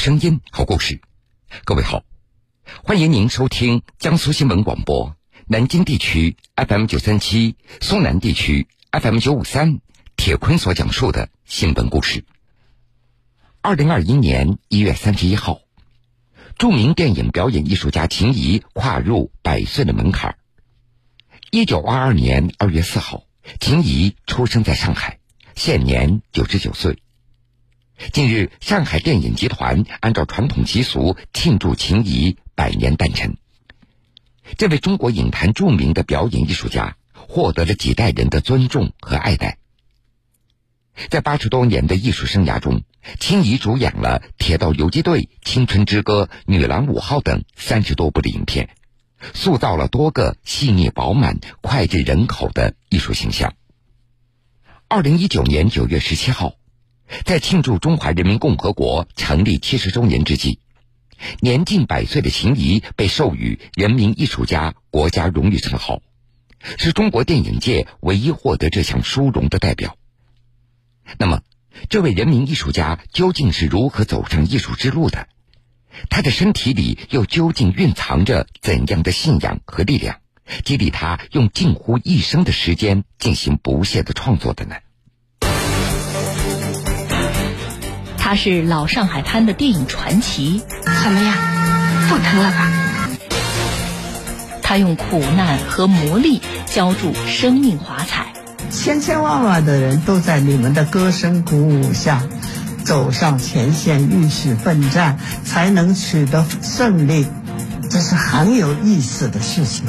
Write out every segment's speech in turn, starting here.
声音，好故事。各位好，欢迎您收听江苏新闻广播南京地区 FM 九三七、苏南地区 FM 九五三。铁坤所讲述的新闻故事。二零二一年一月三十一号，著名电影表演艺术家秦怡跨入百岁的门槛。一九二二年二月四号，秦怡出生在上海，现年九十九岁。近日，上海电影集团按照传统习俗庆祝秦怡百年诞辰。这位中国影坛著名的表演艺术家，获得了几代人的尊重和爱戴。在八十多年的艺术生涯中，青怡主演了《铁道游击队》《青春之歌》《女郎五号》等三十多部的影片，塑造了多个细腻饱满、脍炙人口的艺术形象。二零一九年九月十七号，在庆祝中华人民共和国成立七十周年之际，年近百岁的秦怡被授予人民艺术家国家荣誉称号，是中国电影界唯一获得这项殊荣的代表。那么，这位人民艺术家究竟是如何走上艺术之路的？他的身体里又究竟蕴藏着怎样的信仰和力量，激励他用近乎一生的时间进行不懈的创作的呢？他是老上海滩的电影传奇。怎么样？不疼了吧？他用苦难和磨砺浇筑生命华彩。千千万万的人都在你们的歌声鼓舞下，走上前线，浴血奋战，才能取得胜利，这是很有意思的事情。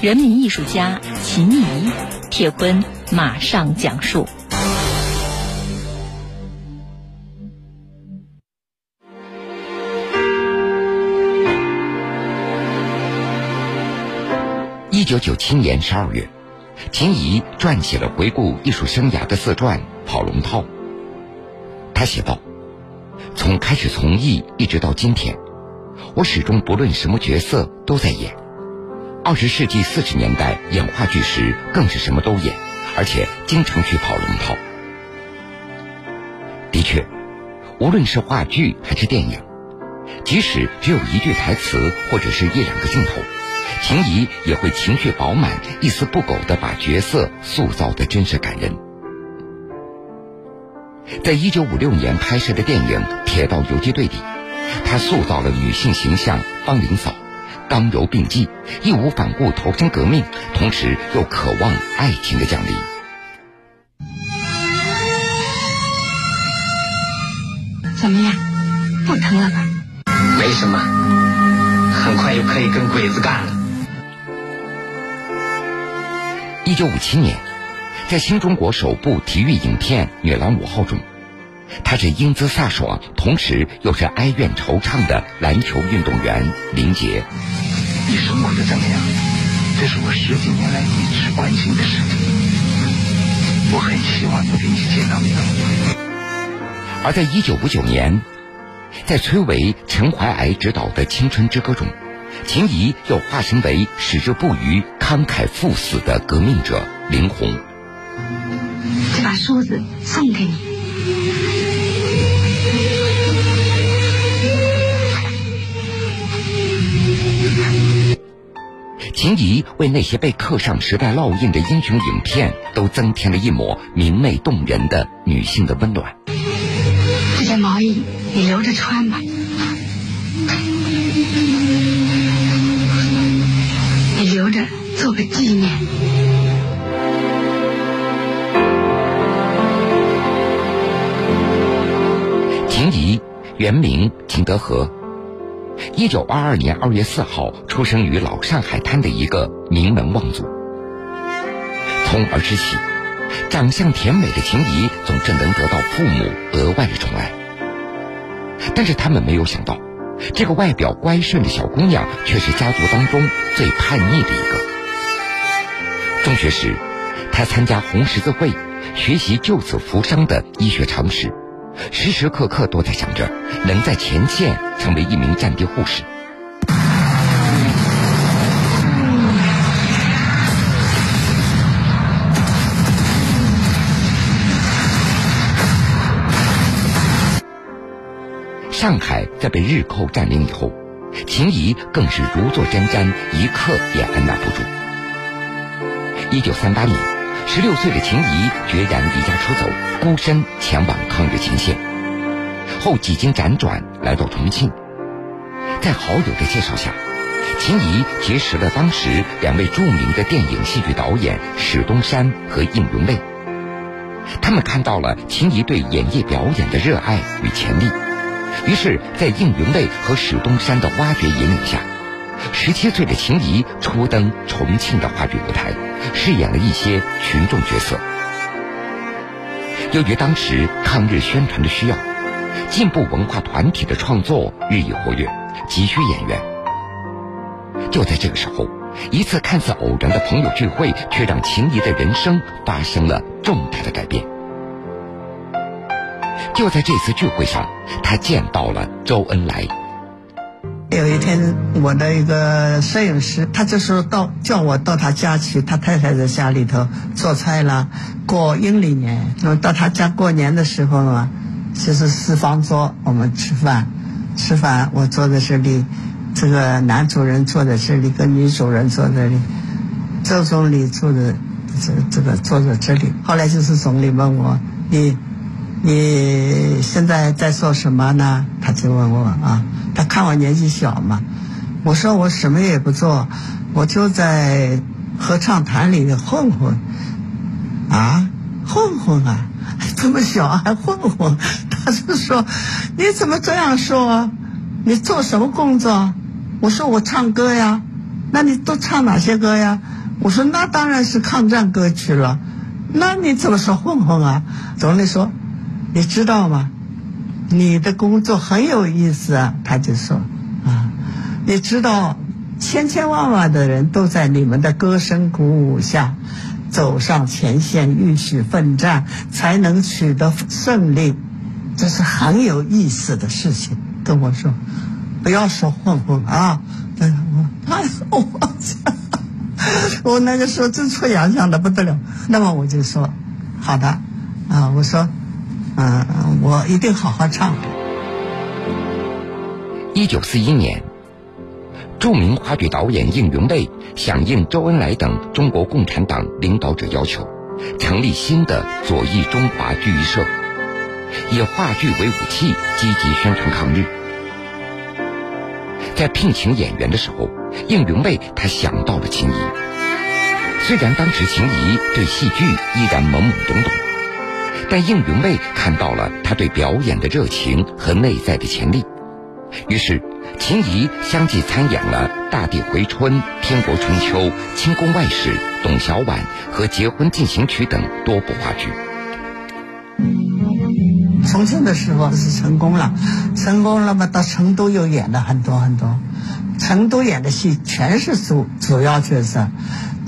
人民艺术家秦怡，铁坤马上讲述。九九七年十二月。秦怡撰写了回顾艺术生涯的自传《跑龙套》。他写道：“从开始从艺一直到今天，我始终不论什么角色都在演。二十世纪四十年代演话剧时，更是什么都演，而且经常去跑龙套。的确，无论是话剧还是电影，即使只有一句台词或者是一两个镜头。”秦怡也会情绪饱满、一丝不苟地把角色塑造的真实感人。在一九五六年拍摄的电影《铁道游击队》里，她塑造了女性形象方林嫂，刚柔并济、义无反顾投身革命，同时又渴望爱情的降临。怎么样？不疼了吧？没什么，很快又可以跟鬼子干了。一九五七年，在新中国首部体育影片《女郎五号》中，她是英姿飒爽，同时又是哀怨惆怅的篮球运动员林杰。你生活的怎么样？这是我十几年来一直关心的事情。我很希望能跟你见到面。而在一九五九年，在崔维、陈怀癌执导的《青春之歌》中。秦怡又化身为矢志不渝、慷慨赴死的革命者林红。这把梳子送给你。秦怡为那些被刻上时代烙印的英雄影片，都增添了一抹明媚动人的女性的温暖。这件毛衣你留着穿吧。做个纪念。秦怡，原名秦德和，一九二二年二月四号出生于老上海滩的一个名门望族。从儿时起，长相甜美的秦怡总是能得到父母额外的宠爱，但是他们没有想到。这个外表乖顺的小姑娘，却是家族当中最叛逆的一个。中学时，他参加红十字会，学习救死扶伤的医学常识，时时刻刻都在想着能在前线成为一名战地护士。上海在被日寇占领以后，秦怡更是如坐针毡，一刻也按捺不住。一九三八年，十六岁的秦怡决然离家出走，孤身前往抗日前线，后几经辗转来到重庆，在好友的介绍下。秦怡结识了当时两位著名的电影戏剧导演史东山和应云卫，他们看到了秦怡对演艺表演的热爱与潜力，于是，在应云卫和史东山的挖掘引领下，十七岁的秦怡初登重庆的话剧舞台，饰演了一些群众角色。由于当时抗日宣传的需要，进步文化团体的创作日益活跃，急需演员。就在这个时候，一次看似偶然的朋友聚会，却让秦怡的人生发生了重大的改变。就在这次聚会上，他见到了周恩来。有一天，我的一个摄影师，他就说到叫我到他家去，他太太在家里头做菜了，过阴历年。那么到他家过年的时候嘛，就是四方桌，我们吃饭，吃饭我坐在这里。这个男主人坐在这里，跟女主人坐这里，周总理坐在这这个坐在这里。后来就是总理问我：“你你现在在做什么呢？”他就问我啊，他看我年纪小嘛。我说我什么也不做，我就在合唱团里混混。啊，混混啊，这么小还混混？他就说：“你怎么这样说？你做什么工作？”我说我唱歌呀，那你都唱哪些歌呀？我说那当然是抗战歌曲了。那你怎么说混混啊？总理说，你知道吗？你的工作很有意思啊。他就说啊，你知道，千千万万的人都在你们的歌声鼓舞下，走上前线浴血奋战，才能取得胜利。这是很有意思的事情。跟我说。不要说混混啊！哎呀，我哎我 我那个时候真出洋相的不得了。那么我就说，好的啊，我说，嗯，我一定好好唱。一九四一年，著名话剧导演应云卫响应周恩来等中国共产党领导者要求，成立新的左翼中华剧艺社，以话剧为武器，积极宣传抗日。在聘请演员的时候，应云卫他想到了秦怡。虽然当时秦怡对戏剧依然懵懵懂懂，但应云卫看到了他对表演的热情和内在的潜力。于是，秦怡相继参演了《大地回春》《天国春秋》《清宫外史》《董小宛》和《结婚进行曲》等多部话剧。重庆的时候是成功了，成功了嘛？到成都又演了很多很多，成都演的戏全是主主要角色，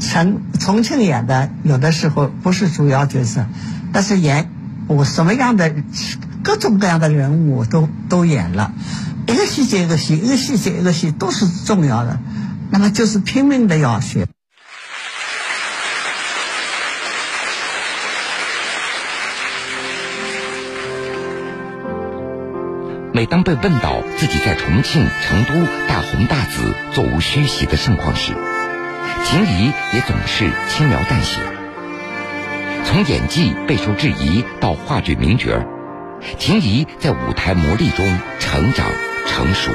成重庆演的有的时候不是主要角色，但是演我什么样的各种各样的人物我都都演了，一个戏接一个戏，一个戏接一个戏都是重要的，那么就是拼命的要学。每当被问到自己在重庆、成都大红大紫、座无虚席的盛况时，秦怡也总是轻描淡写。从演技备受质疑到话剧名角，秦怡在舞台磨砺中成长成熟。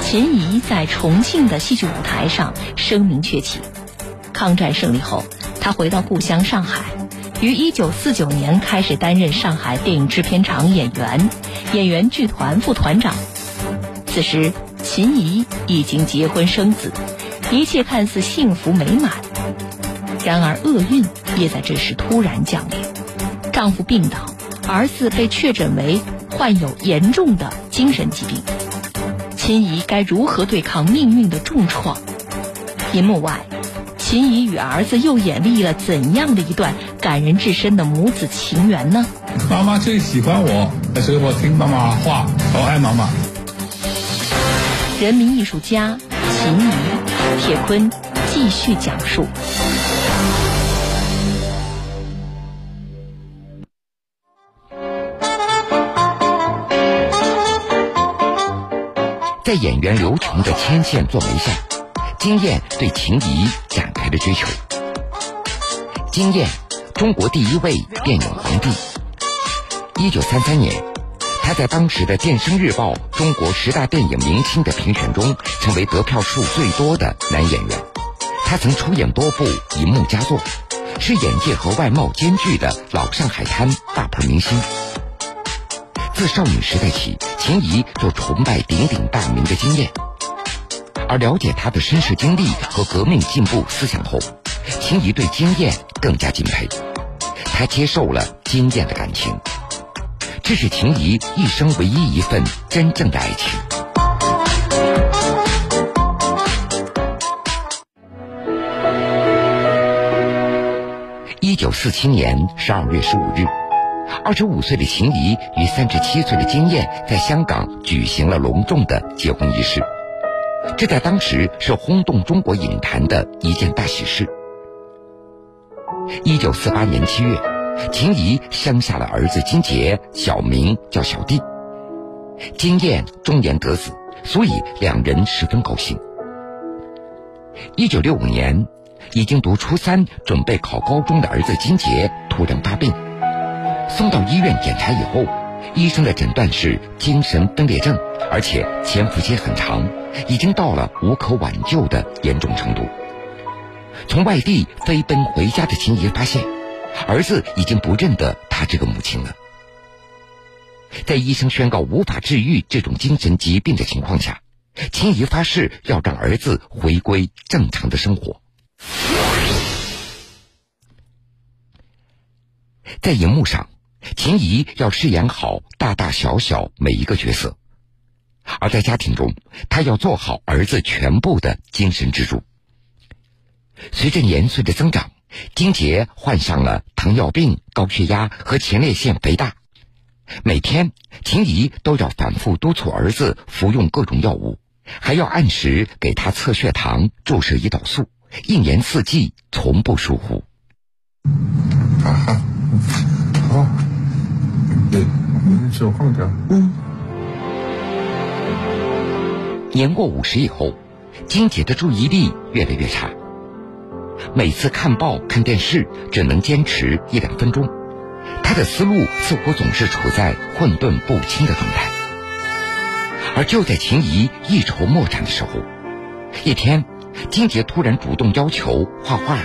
秦怡在重庆的戏剧舞台上声名鹊起。抗战胜利后，他回到故乡上海，于1949年开始担任上海电影制片厂演员、演员剧团副团长。此时，秦怡已经结婚生子，一切看似幸福美满。然而，厄运也在这时突然降临：丈夫病倒，儿子被确诊为患有严重的精神疾病。秦怡该如何对抗命运的重创？银幕外。秦怡与儿子又演绎了怎样的一段感人至深的母子情缘呢？妈妈最喜欢我，所以我听妈妈话，我爱妈妈。人民艺术家秦怡、铁坤继续讲述。在演员刘琼的牵线作为下，金燕对秦怡展开了追求。金燕，中国第一位电影皇帝。一九三三年，他在当时的《健身日报》中国十大电影明星的评选中，成为得票数最多的男演员。他曾出演多部银幕佳作，是演技和外貌兼具的老上海滩大牌明星。自少女时代起，秦怡就崇拜鼎鼎大名的金燕，而了解她的身世经历和革命进步思想后，秦怡对金燕更加敬佩。他接受了金燕的感情，这是秦怡一生唯一一份真正的爱情。一九四七年十二月十五日。二十五岁的秦怡与三十七岁的金燕在香港举行了隆重的结婚仪式，这在当时是轰动中国影坛的一件大喜事。一九四八年七月，秦怡生下了儿子金杰，小名叫小弟。金燕忠言得子，所以两人十分高兴。一九六五年，已经读初三、准备考高中的儿子金杰突然发病。送到医院检查以后，医生的诊断是精神分裂症，而且潜伏期很长，已经到了无可挽救的严重程度。从外地飞奔回家的秦怡发现，儿子已经不认得他这个母亲了。在医生宣告无法治愈这种精神疾病的情况下，秦怡发誓要让儿子回归正常的生活。在荧幕上。秦怡要饰演好大大小小每一个角色，而在家庭中，她要做好儿子全部的精神支柱。随着年岁的增长，金杰患上了糖尿病、高血压和前列腺肥大，每天秦怡都要反复督促儿子服用各种药物，还要按时给他测血糖、注射胰岛素，一年四季从不疏忽。哈哈，好。手放掉。嗯。年过五十以后，金姐的注意力越来越差，每次看报、看电视只能坚持一两分钟，他的思路似乎总是处在混沌不清的状态。而就在秦怡一筹莫展的时候，一天，金杰突然主动要求画画了，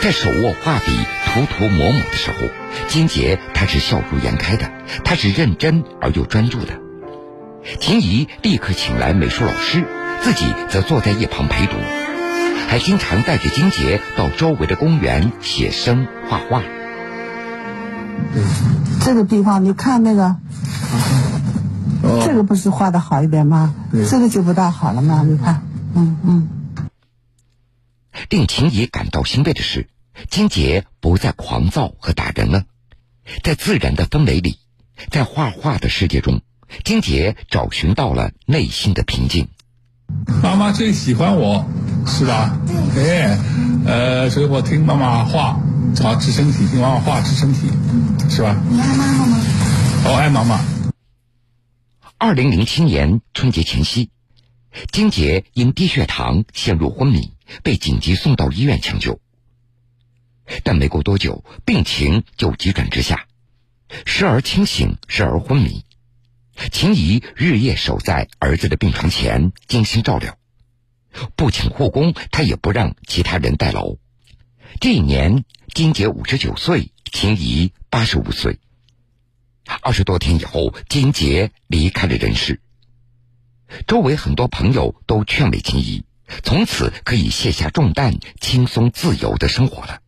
在手握画笔涂涂抹抹的时候。金杰他是笑逐颜开的，他是认真而又专注的。秦怡立刻请来美术老师，自己则坐在一旁陪读，还经常带着金杰到周围的公园写生画画。这个地方你看那个，这个不是画的好一点吗？这个就不大好了吗？你看，嗯嗯。令秦怡感到欣慰的是。金杰不再狂躁和打人了，在自然的氛围里，在画画的世界中，金杰找寻到了内心的平静。妈妈最喜欢我，是吧？哎，呃，所以我听妈妈话，好吃身体，听妈妈话吃身体，是吧？你爱妈妈吗？我爱妈妈。二零零七年春节前夕，金杰因低血糖陷入昏迷，被紧急送到医院抢救。但没过多久，病情就急转直下，时而清醒，时而昏迷。秦怡日夜守在儿子的病床前，精心照料，不请护工，她也不让其他人代劳。这一年，金杰五十九岁，秦怡八十五岁。二十多天以后，金杰离开了人世。周围很多朋友都劝慰秦怡，从此可以卸下重担，轻松自由的生活了。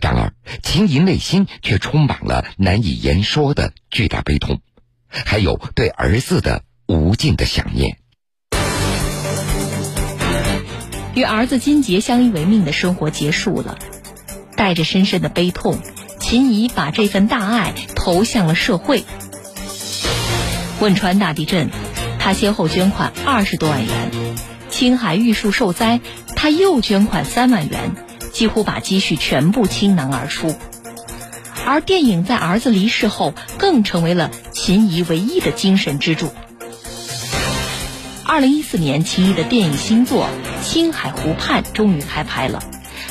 然而，秦怡内心却充满了难以言说的巨大悲痛，还有对儿子的无尽的想念。与儿子金杰相依为命的生活结束了，带着深深的悲痛，秦怡把这份大爱投向了社会。汶川大地震，他先后捐款二十多万元；青海玉树受灾，他又捐款三万元。几乎把积蓄全部倾囊而出。而电影在儿子离世后，更成为了秦怡唯一的精神支柱。二零一四年，秦怡的电影新作《青海湖畔》终于开拍了。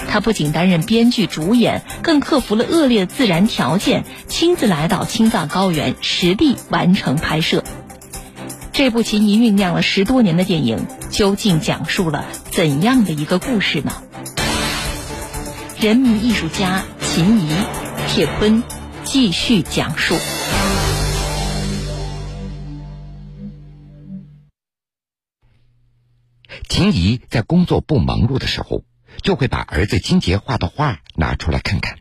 他不仅担任编剧、主演，更克服了恶劣自然条件，亲自来到青藏高原，实地完成拍摄。这部秦怡酝酿了十多年的电影，究竟讲述了怎样的一个故事呢？人民艺术家秦怡、铁坤继续讲述。秦怡在工作不忙碌的时候，就会把儿子金杰画的画拿出来看看，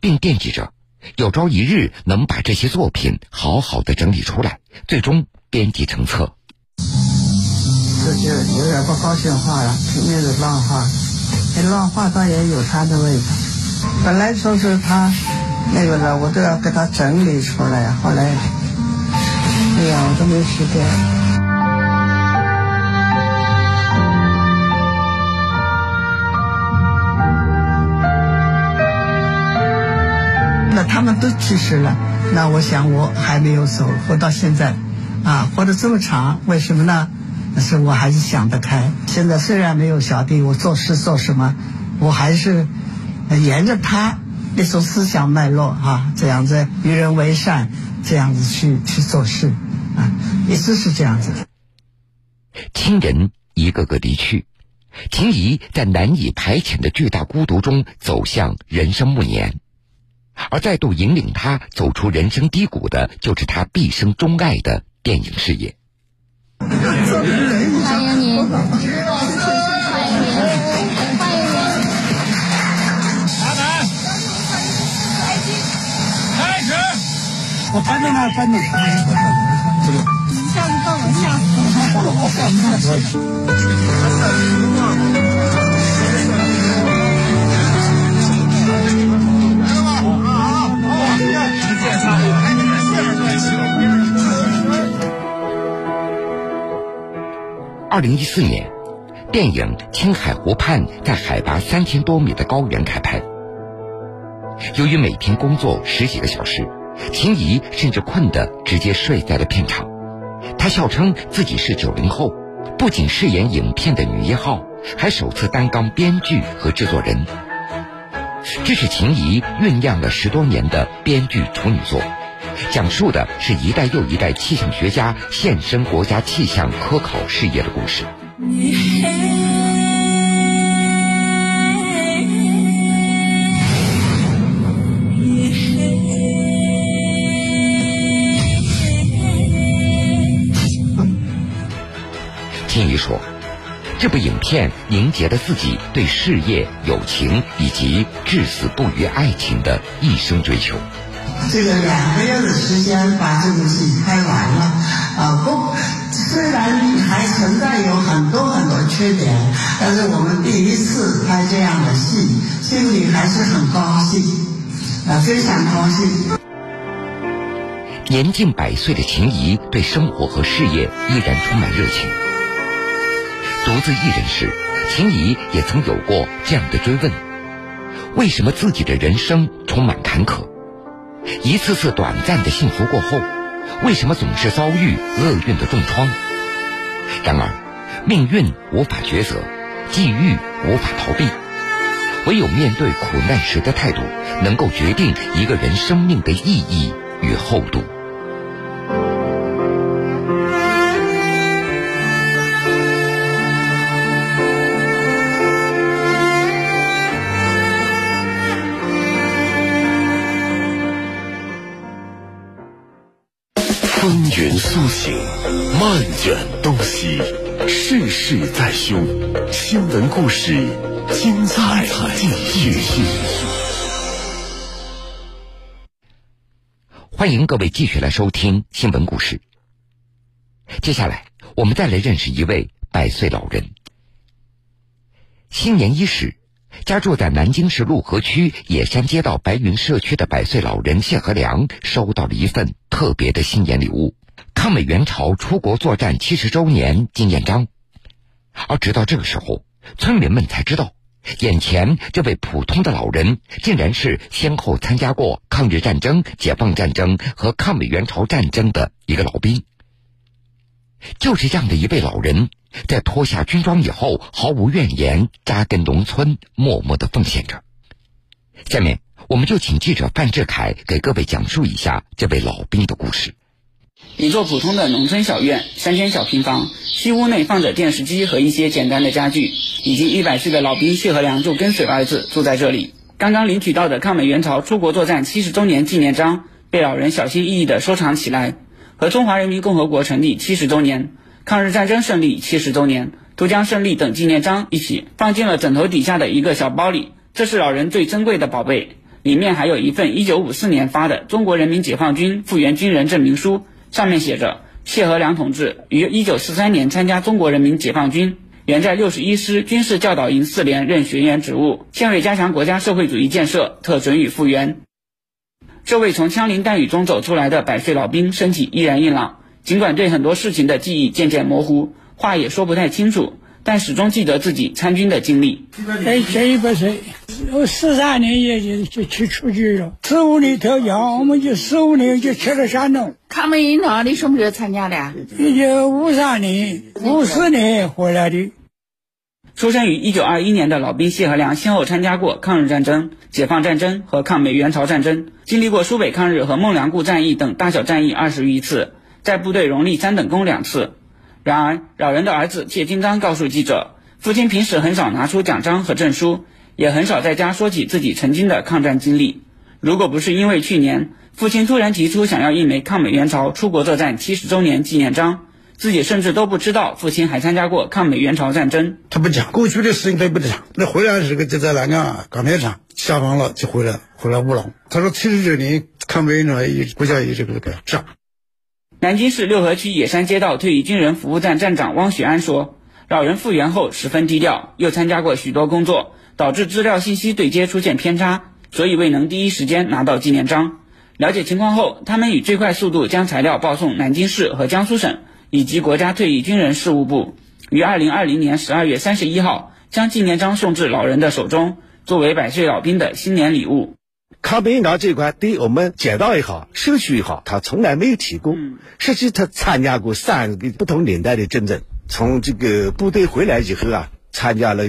并惦记着有朝一日能把这些作品好好的整理出来，最终编辑成册。这就有点不高兴画了，拼命的乱画，这乱画倒也有它的味道。本来说是他那个的，我都要给他整理出来，后来，哎呀，我都没时间。那他们都去世了，那我想我还没有走，活到现在，啊，活得这么长，为什么呢？那是我还是想得开。现在虽然没有小弟，我做事做什么，我还是沿着他那种思想脉络啊，这样子与人为善，这样子去去做事，啊，一直是这样子。亲人一个个离去，秦怡在难以排遣的巨大孤独中走向人生暮年。而再度引领他走出人生低谷的，就是他毕生钟爱的电影事业。我搬到那，搬到一下子把我吓死了。二零一四年，电影《青海湖畔》在海拔三千多米的高原开拍。由于每天工作十几个小时，秦怡甚至困得直接睡在了片场。她笑称自己是九零后，不仅饰演影片的女一号，还首次担纲编剧和制作人。这是秦怡酝酿了十多年的编剧处女作。讲述的是一代又一代气象学家献身国家气象科考事业的故事。听怡说，这部影片凝结了自己对事业、友情以及至死不渝爱情的一生追求。这个两个月的时间把这部戏拍完了，啊不，虽然还存在有很多很多缺点，但是我们第一次拍这样的戏，心里还是很高兴，啊非常高兴。年近百岁的秦怡对生活和事业依然充满热情。独自一人时，秦怡也曾有过这样的追问：为什么自己的人生充满坎坷？一次次短暂的幸福过后，为什么总是遭遇厄运的重创？然而，命运无法抉择，际遇无法逃避，唯有面对苦难时的态度，能够决定一个人生命的意义与厚度。云苏醒，漫卷东西，世事在胸，新闻故事精彩继续。欢迎各位继续来收听新闻故事。接下来，我们再来认识一位百岁老人。新年伊始，家住在南京市陆河区野山街道白云社区的百岁老人谢和良收到了一份特别的新年礼物——抗美援朝出国作战七十周年纪念章。而直到这个时候，村民们才知道，眼前这位普通的老人，竟然是先后参加过抗日战争、解放战争和抗美援朝战争的一个老兵。就是这样的一位老人，在脱下军装以后，毫无怨言，扎根农村，默默的奉献着。下面，我们就请记者范志凯给各位讲述一下这位老兵的故事。一座普通的农村小院，三间小平房，西屋内放着电视机和一些简单的家具。已经一百岁的老兵谢和良就跟随儿子住在这里。刚刚领取到的抗美援朝出国作战七十周年纪念章，被老人小心翼翼地收藏起来。和中华人民共和国成立七十周年、抗日战争胜利七十周年、都江胜利等纪念章一起放进了枕头底下的一个小包里。这是老人最珍贵的宝贝，里面还有一份一九五四年发的中国人民解放军复员军人证明书，上面写着：谢和良同志于一九四三年参加中国人民解放军，原在六十一师军事教导营四连任学员职务，现为加强国家社会主义建设，特准予复员。这位从枪林弹雨中走出来的百岁老兵，身体依然硬朗，尽管对很多事情的记忆渐渐模糊，话也说不太清楚，但始终记得自己参军的经历。哎，这一百岁，我十三年也就就去出去了，十五年投降，我们就十五年就去了山东。抗美援朝你什么时候参加的？一九五三年、五四年回来的。出生于一九二一年的老兵谢和良，先后参加过抗日战争、解放战争和抗美援朝战争，经历过苏北抗日和孟良崮战役等大小战役二十余次，在部队荣立三等功两次。然而，老人的儿子谢金章告诉记者，父亲平时很少拿出奖章和证书，也很少在家说起自己曾经的抗战经历。如果不是因为去年父亲突然提出想要一枚抗美援朝出国作战七十周年纪念章。自己甚至都不知道父亲还参加过抗美援朝战争。他不讲过去的事情，他也不讲。那回来时候就在南岗钢铁厂下班了就回来，回来务农。他说七十九年抗美援朝国家一这个这个章。南京市六合区野山街道退役军人服务站站长汪雪安说：“老人复员后十分低调，又参加过许多工作，导致资料信息对接出现偏差，所以未能第一时间拿到纪念章。了解情况后，他们以最快速度将材料报送南京市和江苏省。”以及国家退役军人事务部于二零二零年十二月三十一号将纪念章送至老人的手中，作为百岁老兵的新年礼物。抗美援朝这一块，对我们街道也好，社区也好，他从来没有提过。实际他参加过三个不同年代的战争，从这个部队回来以后啊，参加了。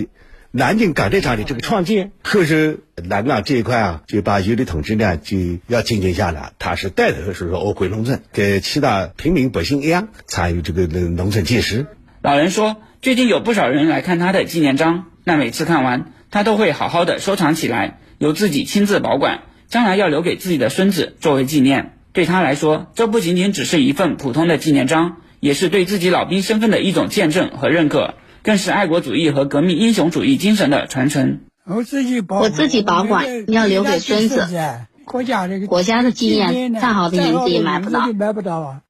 南京钢铁厂的这个创建，可是南岗这一块啊，就把有的同志呢就要进行下来。他是带头是说，我回农村，跟其他平民百姓一样参与这个农村建设。老人说，最近有不少人来看他的纪念章，那每次看完，他都会好好的收藏起来，由自己亲自保管，将来要留给自己的孙子作为纪念。对他来说，这不仅仅只是一份普通的纪念章，也是对自己老兵身份的一种见证和认可。更是爱国主义和革命英雄主义精神的传承。我自己保，我自己保管，要留给孙子。国家的国家的纪念，再好的银子也买不到。买不到啊！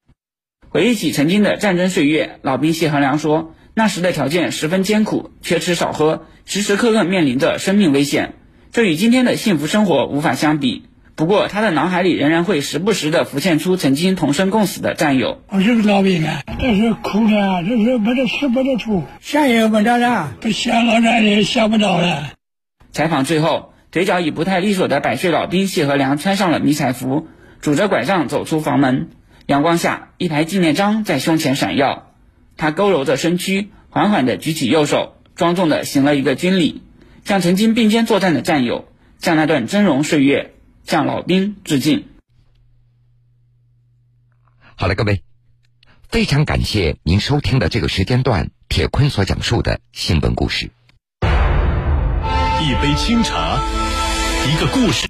回忆起曾经的战争岁月，老兵谢恒良说，那时的条件十分艰苦，缺吃少喝，时时刻刻面临着生命危险，这与今天的幸福生活无法相比。不过，他的脑海里仍然会时不时地浮现出曾经同生共死的战友。我是个老兵啊，这是苦的，这是没得吃没得住，想也没得了，不想老战也想不到了。采访最后，腿脚已不太利索的百岁老兵谢和良穿上了迷彩服，拄着拐杖走出房门。阳光下，一排纪念章在胸前闪耀。他佝偻着身躯，缓缓地举起右手，庄重地行了一个军礼，向曾经并肩作战的战友，向那段峥嵘岁月。向老兵致敬。好了，各位，非常感谢您收听的这个时间段，铁坤所讲述的新闻故事。一杯清茶，一个故事。